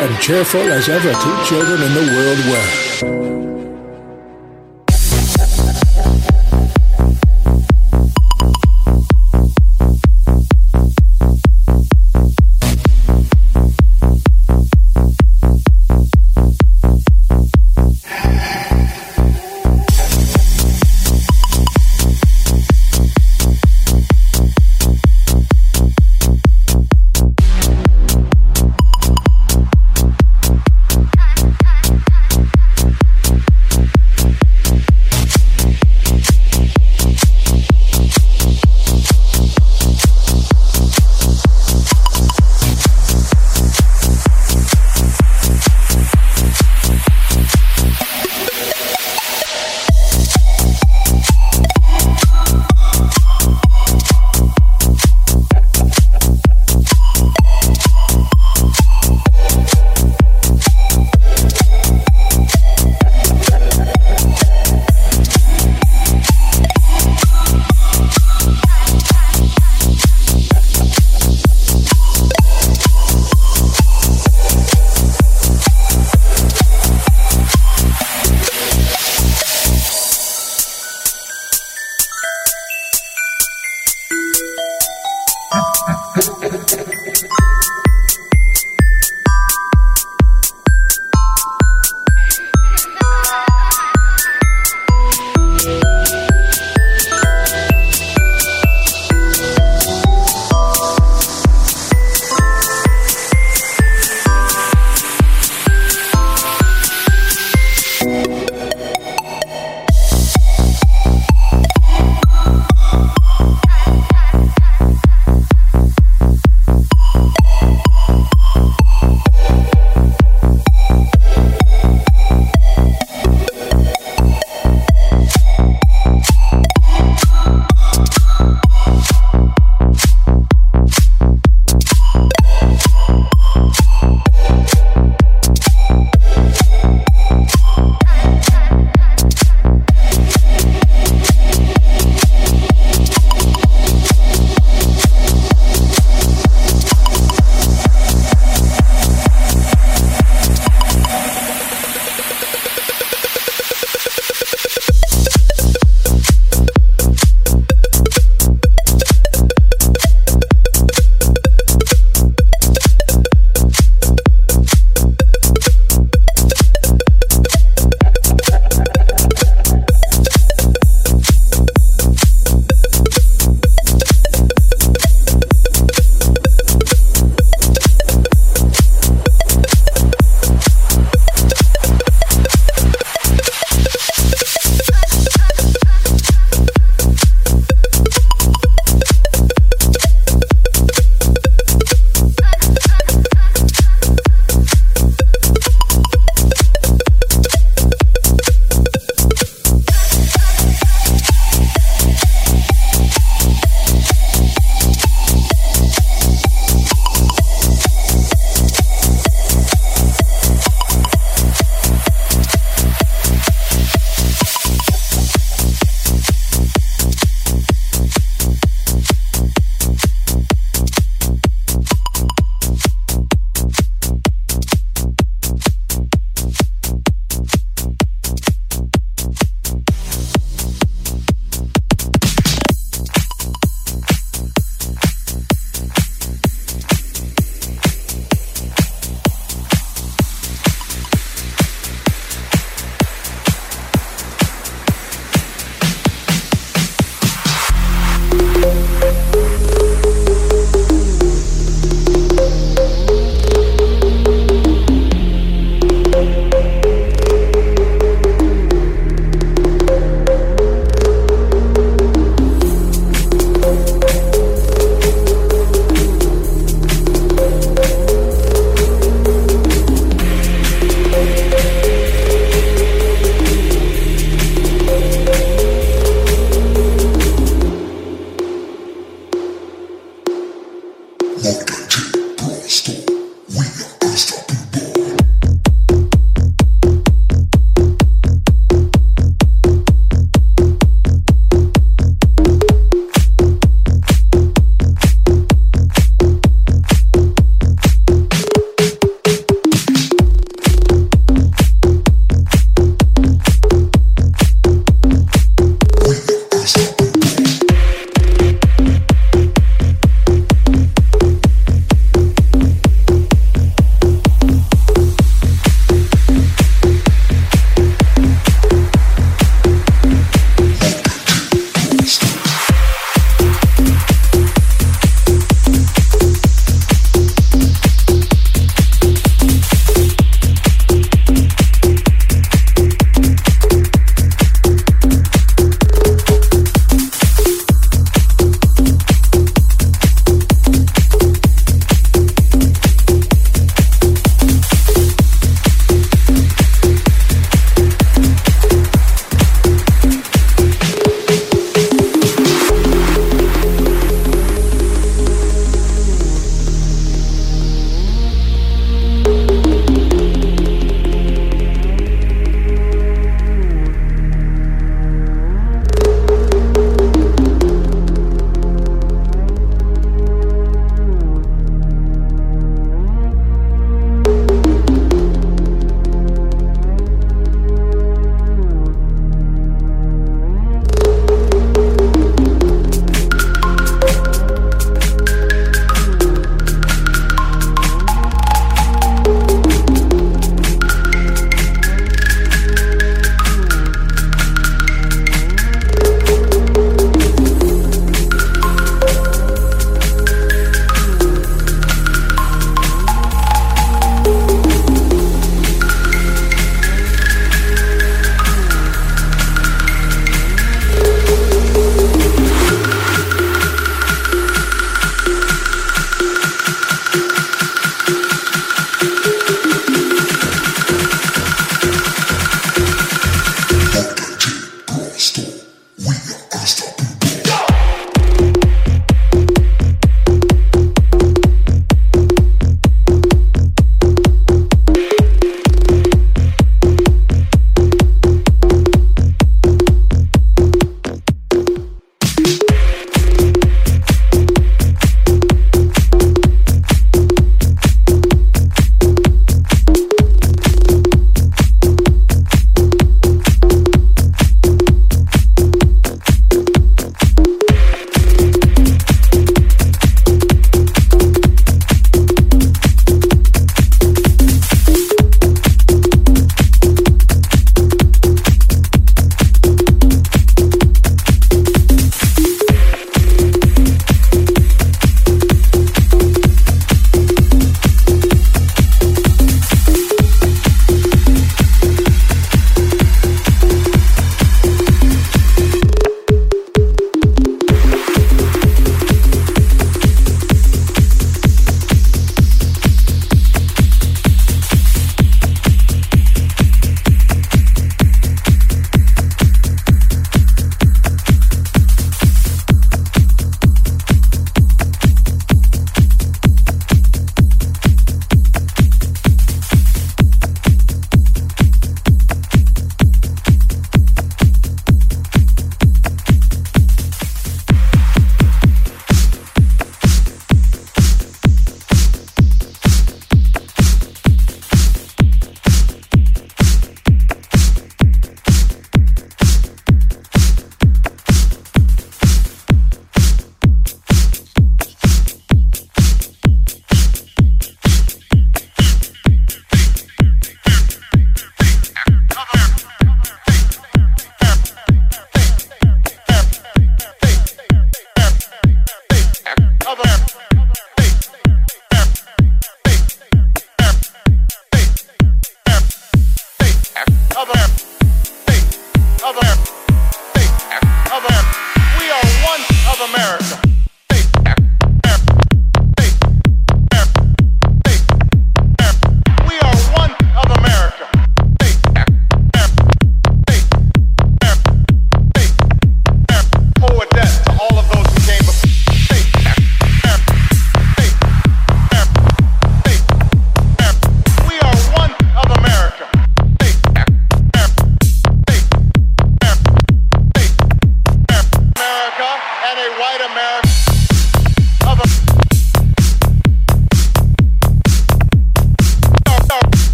and cheerful as ever two children in the world were.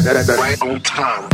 that, that, that, right on time.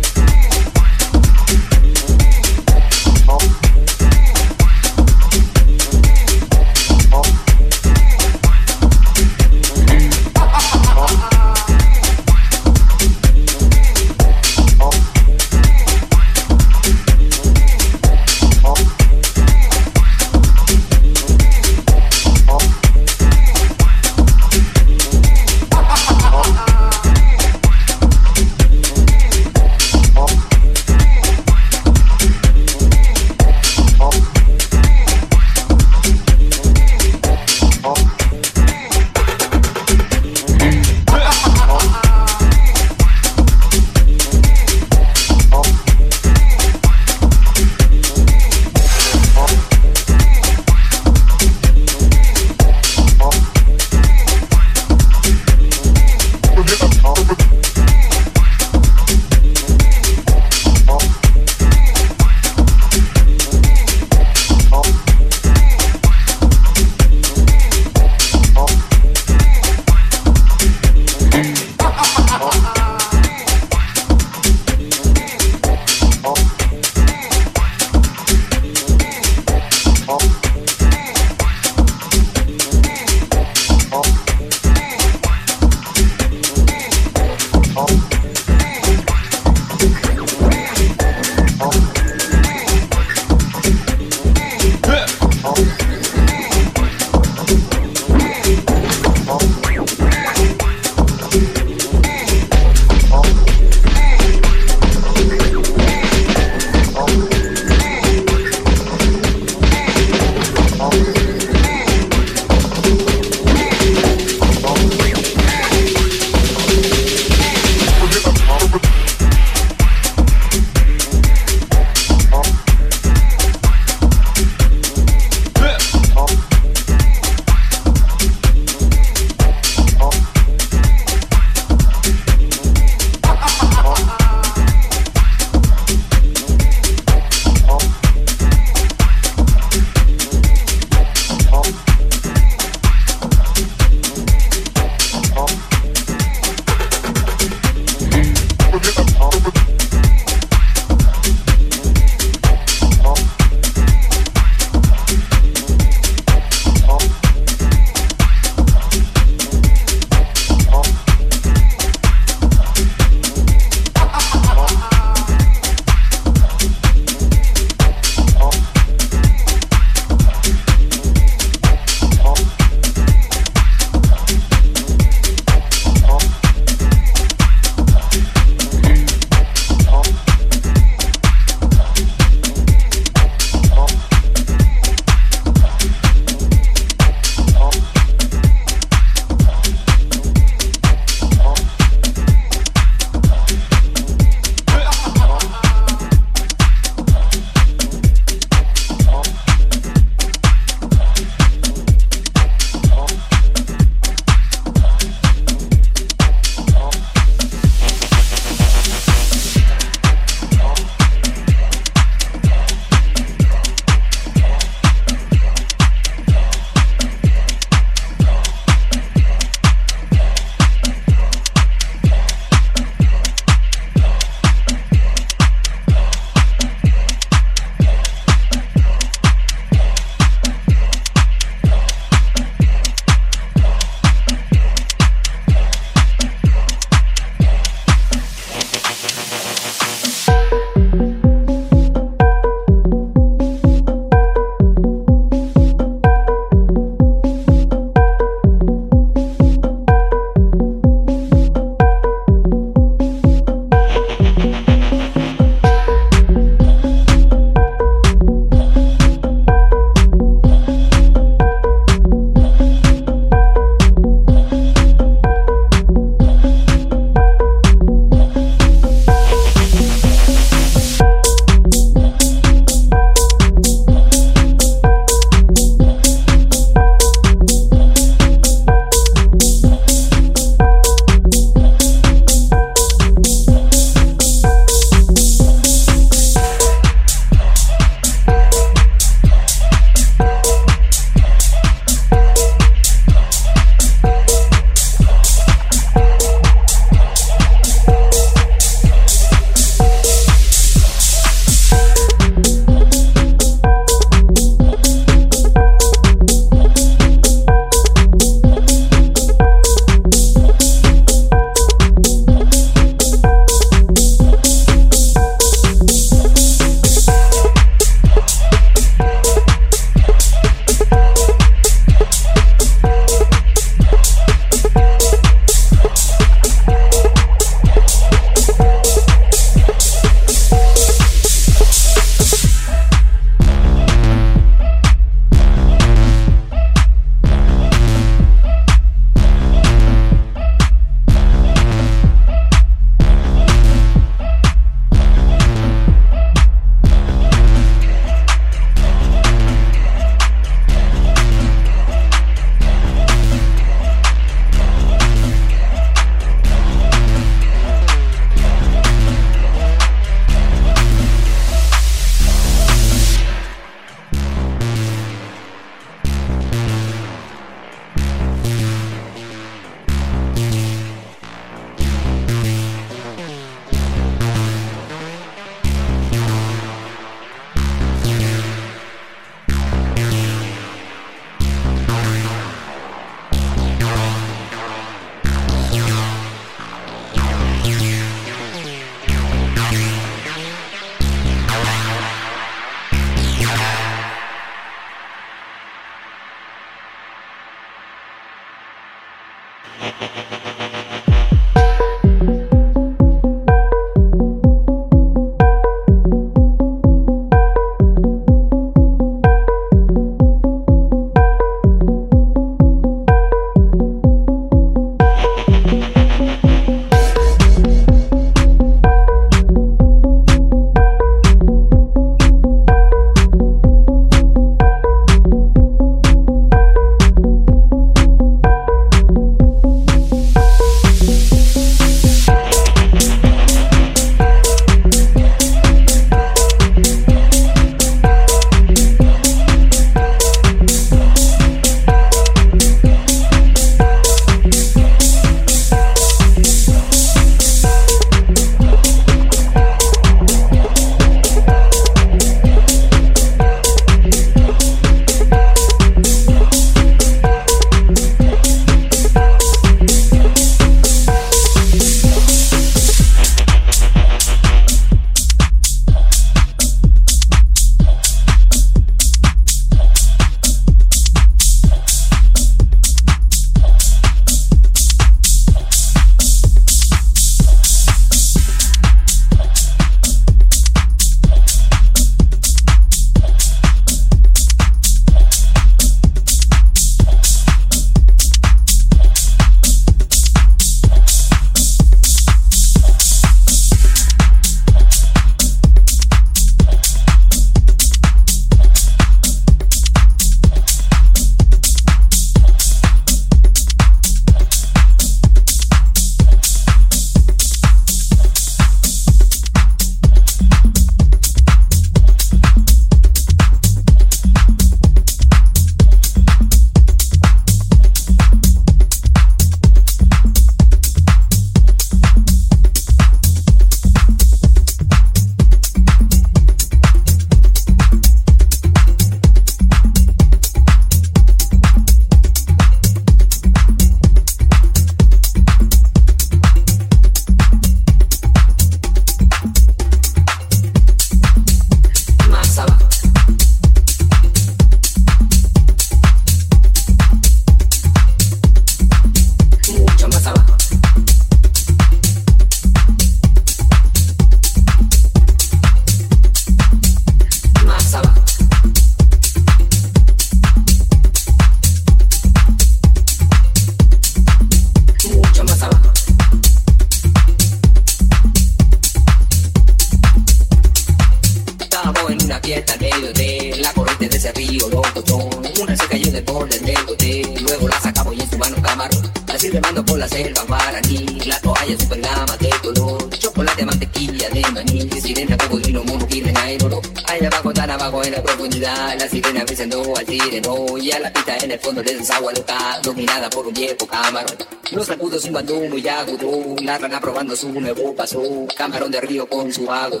su nuevo paso, Camarón de río con su agua,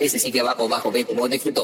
Ese sigue abajo, bajo, ve como disfruto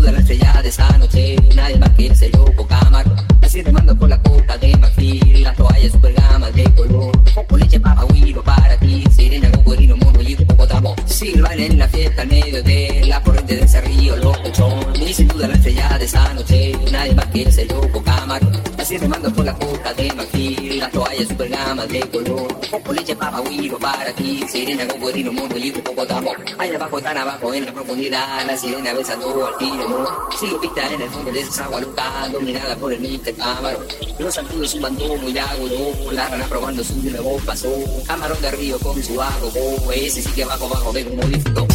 duda la estrella de esta noche, nadie más que ese loco cámara. Así remando por la costa de marfil, las toallas super gama de color. Con leche papa, huilo para ti, sirena con cuerino, mono y un poco tamo, Silvan en la fiesta en medio de la corriente de ese río, loco chon. Y sin duda la estrella de esta noche, nadie más que ese loco cámara. Así remando por la costa de marfil la toalla super de color. Poco leche papa, lo para ti, sirena con corino, mundo libre, poco tambor. Allá abajo, tan abajo, en la profundidad, la sirena besa todo al tiro, ¿no? Sigo pista en el fondo de esa agua loca, dominada por el mister cámaro. Los santuarios suban todo muy loco la rana probando su nuevo paso. Camarón de río con su agua, ese sí que bajo, bajo, de un disfrutó.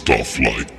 stuff like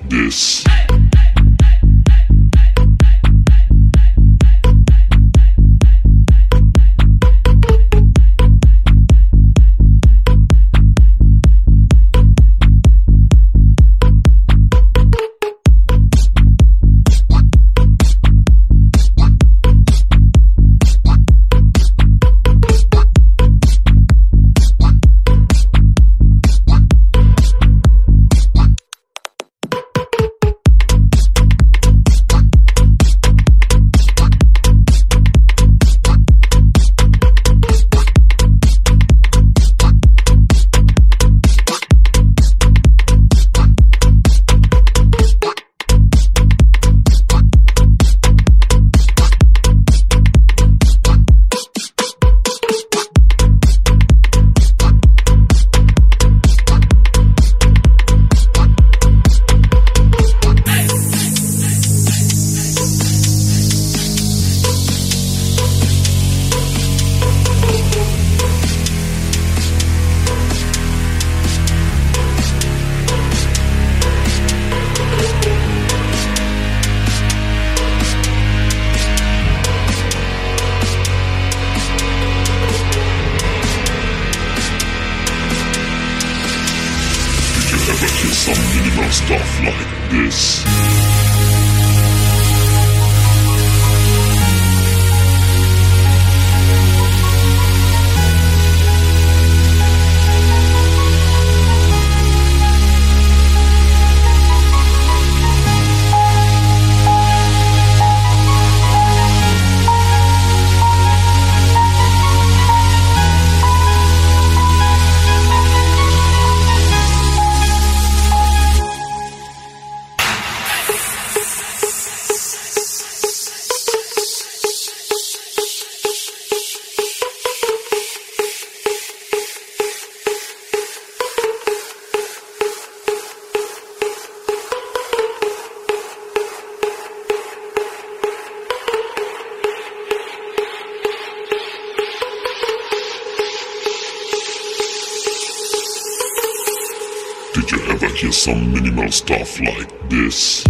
some minimal stuff like this.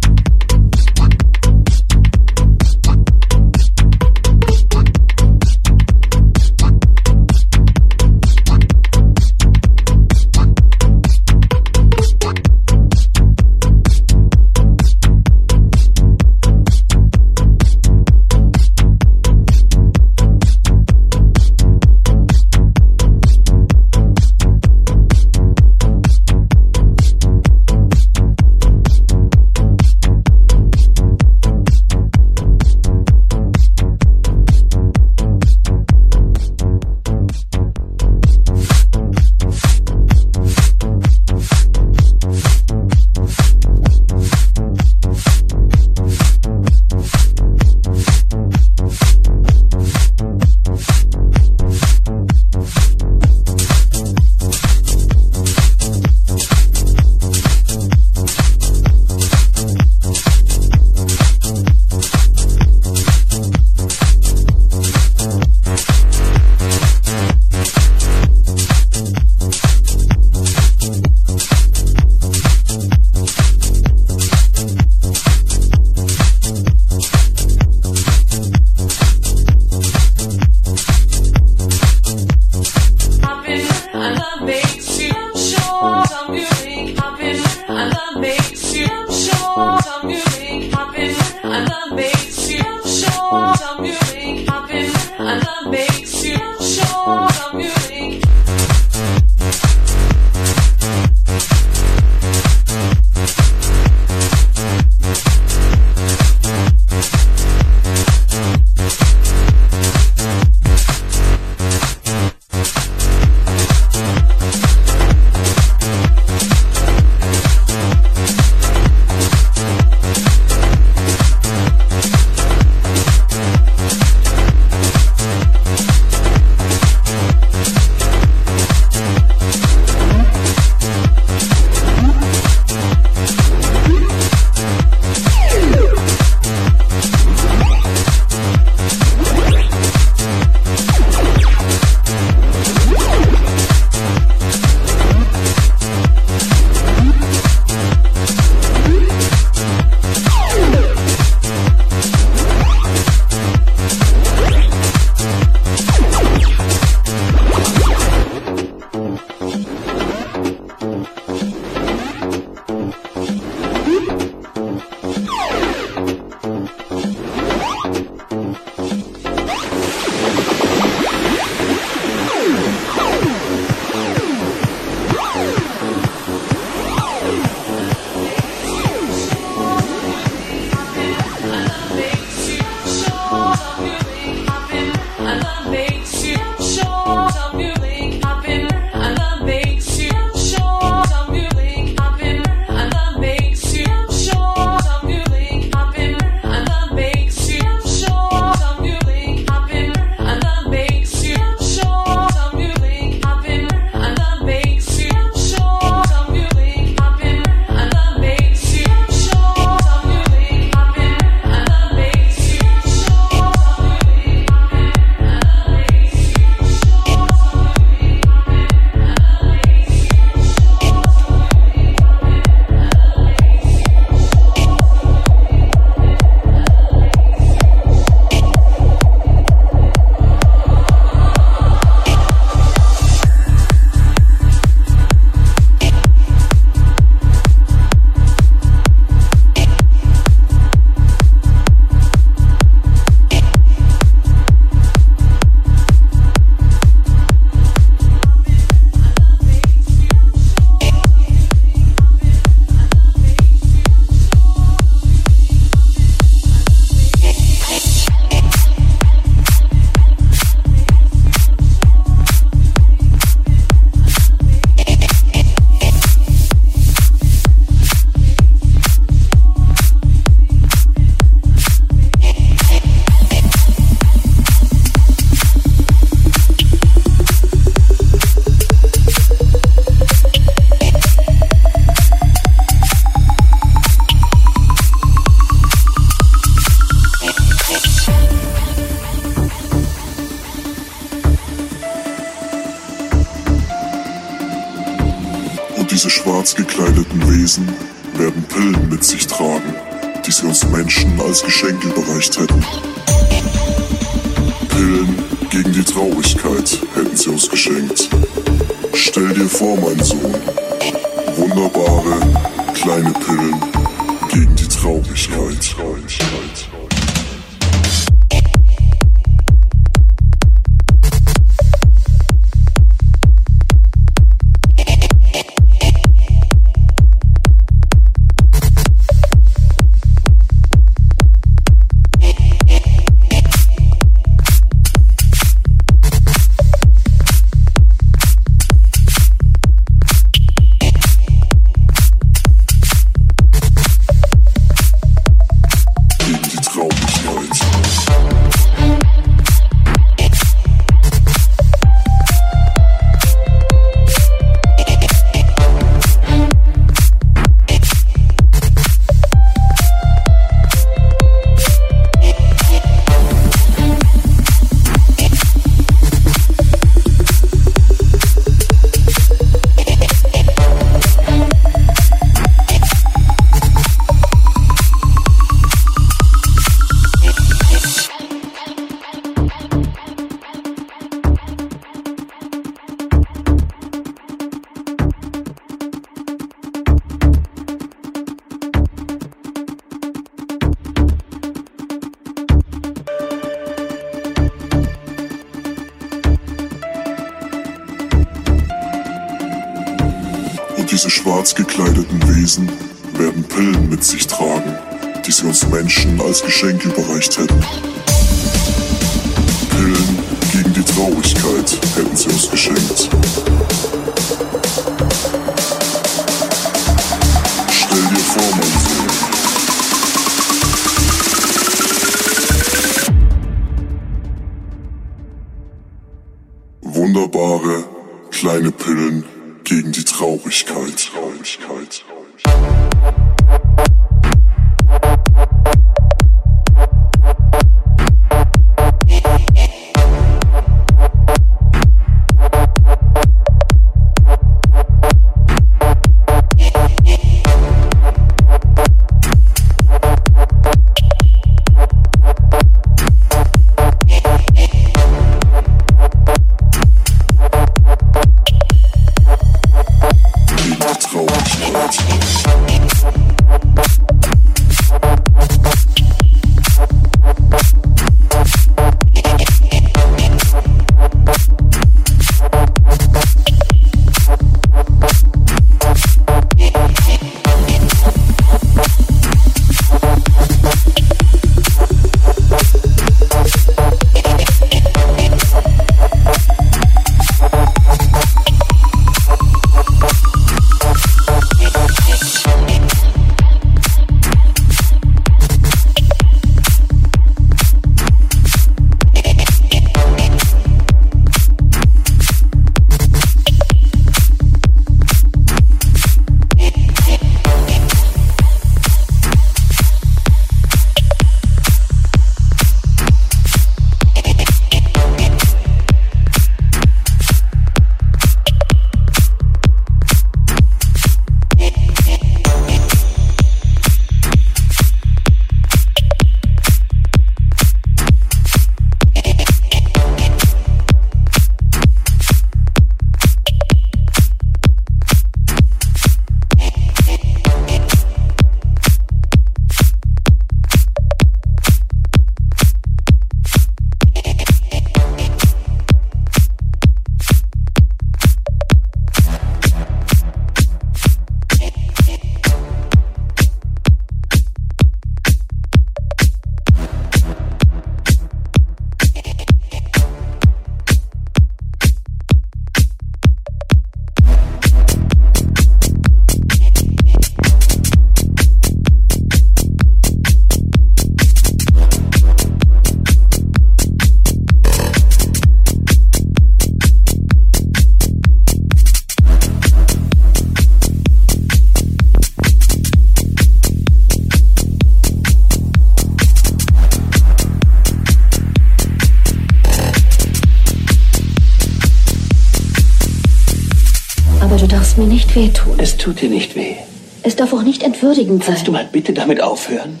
tut dir nicht weh. Es darf auch nicht entwürdigend sein. Kannst du mal bitte damit aufhören?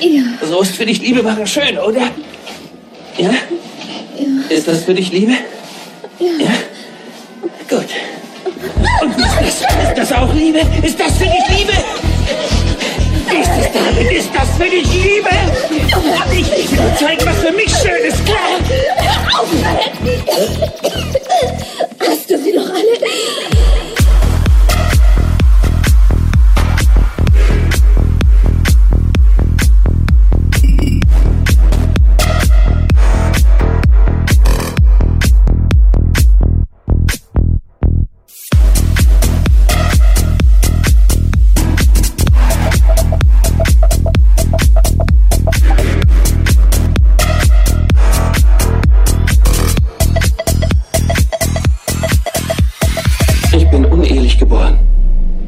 Ja. So ist für dich Liebe machen schön, oder? Ja? ja. Ist das für dich Liebe? Ja. ja? Gut. Und ist das, ist das auch Liebe? Ist das für dich Liebe? Ist es damit? Ist das für dich Liebe? ich will dir zeigen, was für mich schön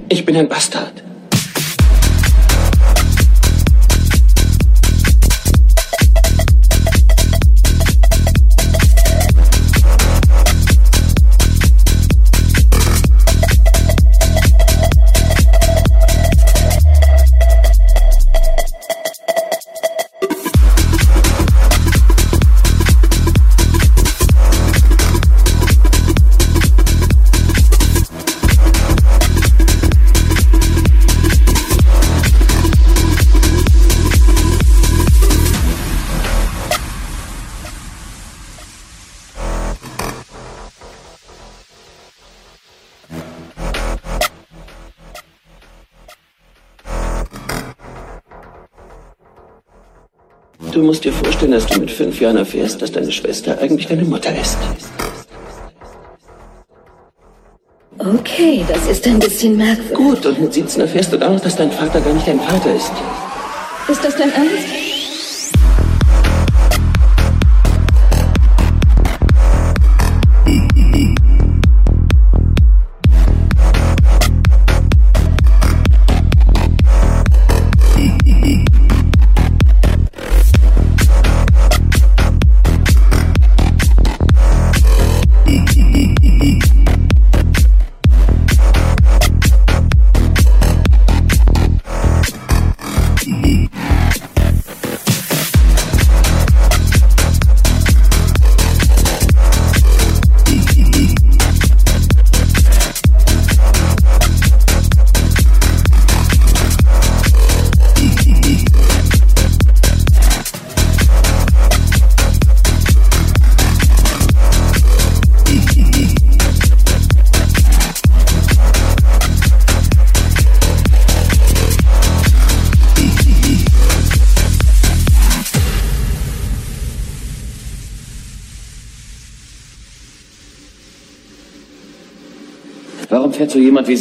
Ich bin ein Bastard. musst dir vorstellen, dass du mit fünf Jahren erfährst, dass deine Schwester eigentlich deine Mutter ist. Okay, das ist ein bisschen merkwürdig. Gut, und mit 17 erfährst du dann noch, dass dein Vater gar nicht dein Vater ist. Ist das dein Ernst?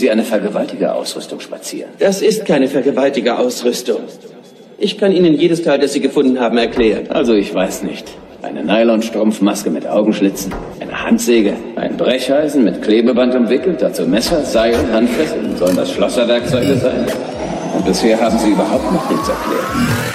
Sie eine Ausrüstung spazieren. Das ist keine Ausrüstung. Ich kann Ihnen jedes Teil, das Sie gefunden haben, erklären. Also ich weiß nicht. Eine Nylonstrumpfmaske mit Augenschlitzen, eine Handsäge, ein Brecheisen mit Klebeband umwickelt, dazu Messer, Seil, Handfesseln sollen das Schlosserwerkzeuge sein. Und bisher haben Sie überhaupt noch nichts erklärt.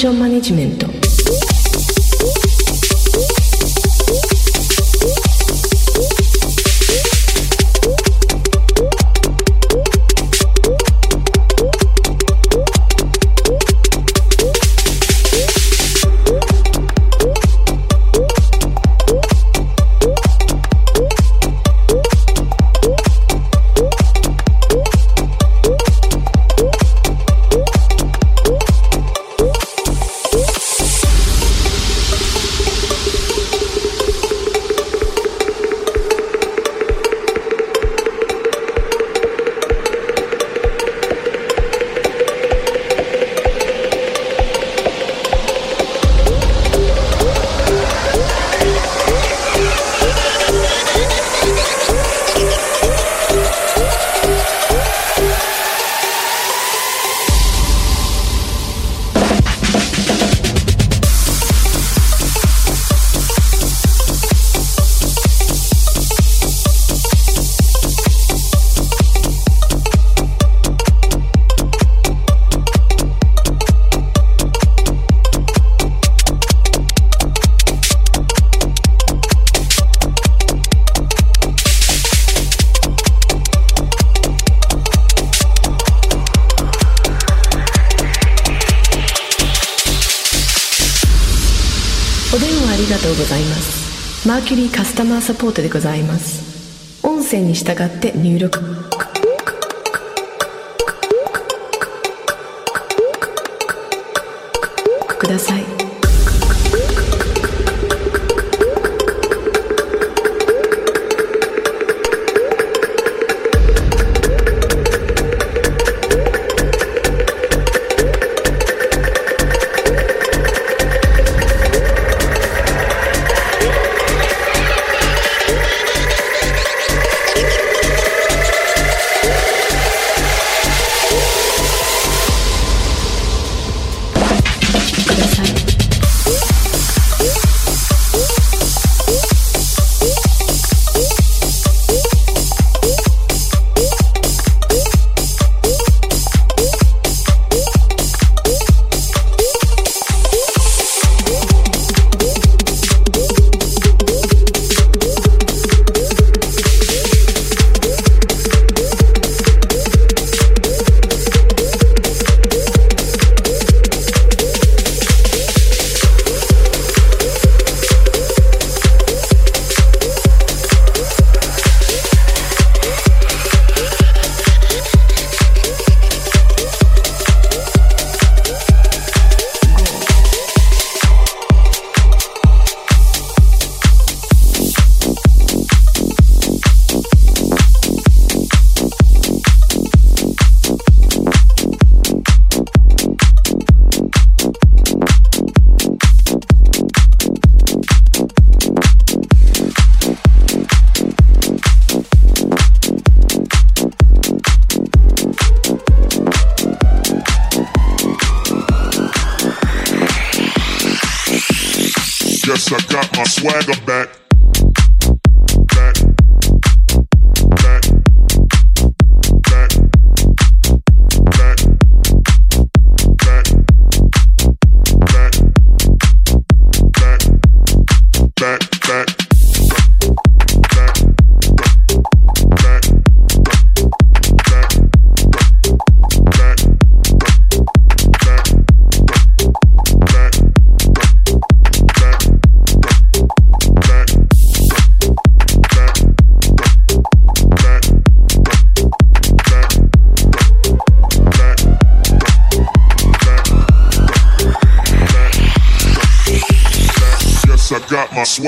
ションマネジメントスタマーサポートでございます音声に従って入力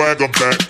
swagger back.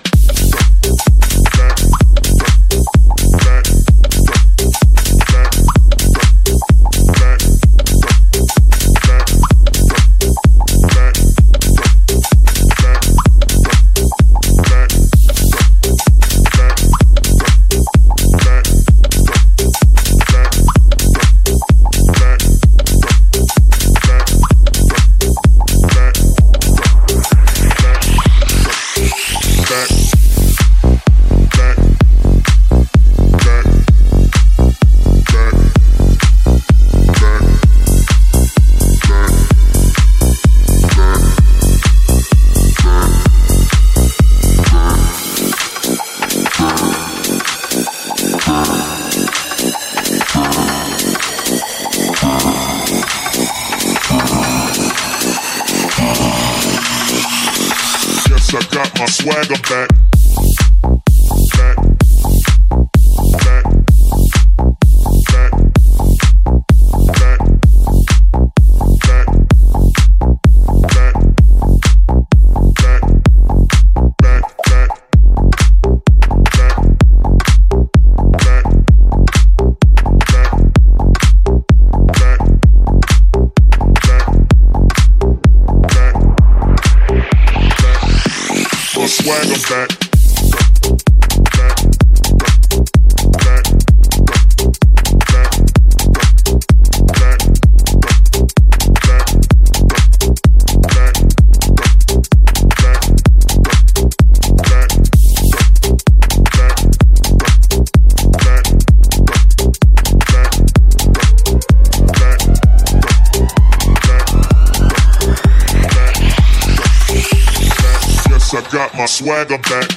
i a back.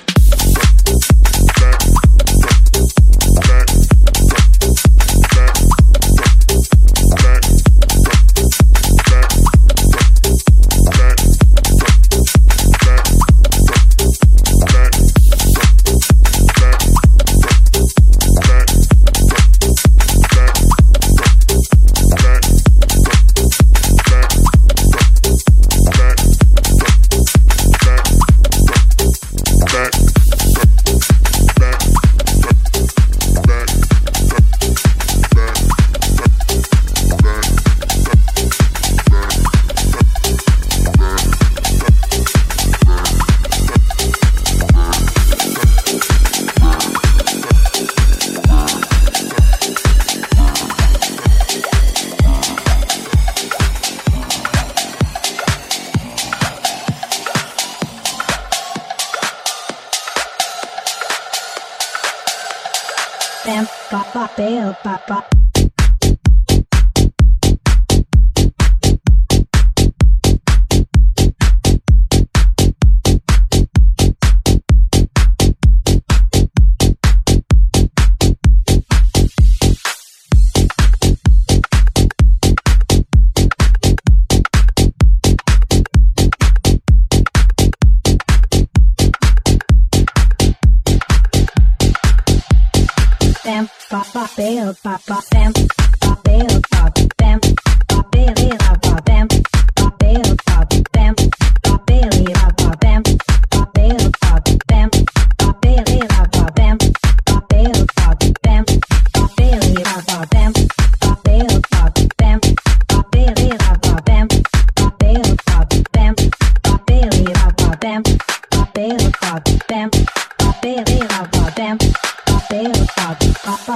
爸爸。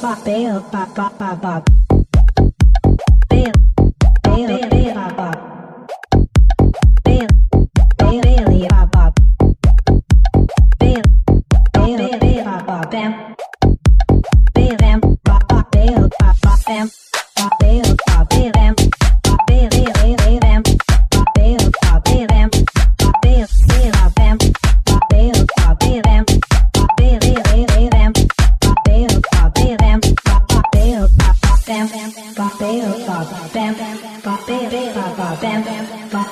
papel, papapá, pa pa pa papel.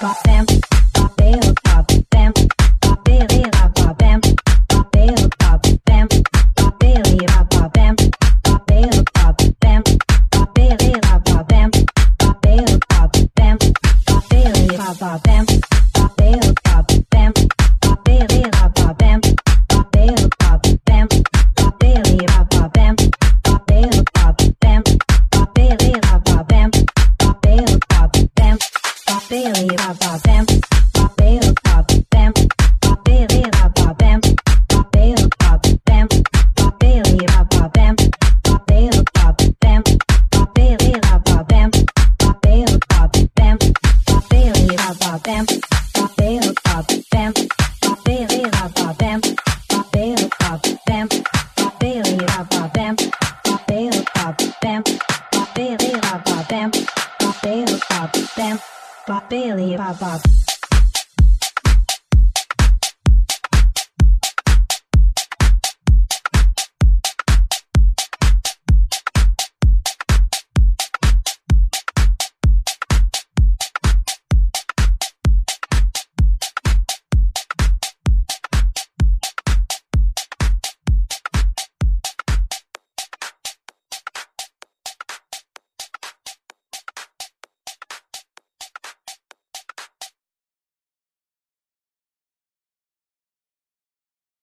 got that. Ba Bailey Bob Bob.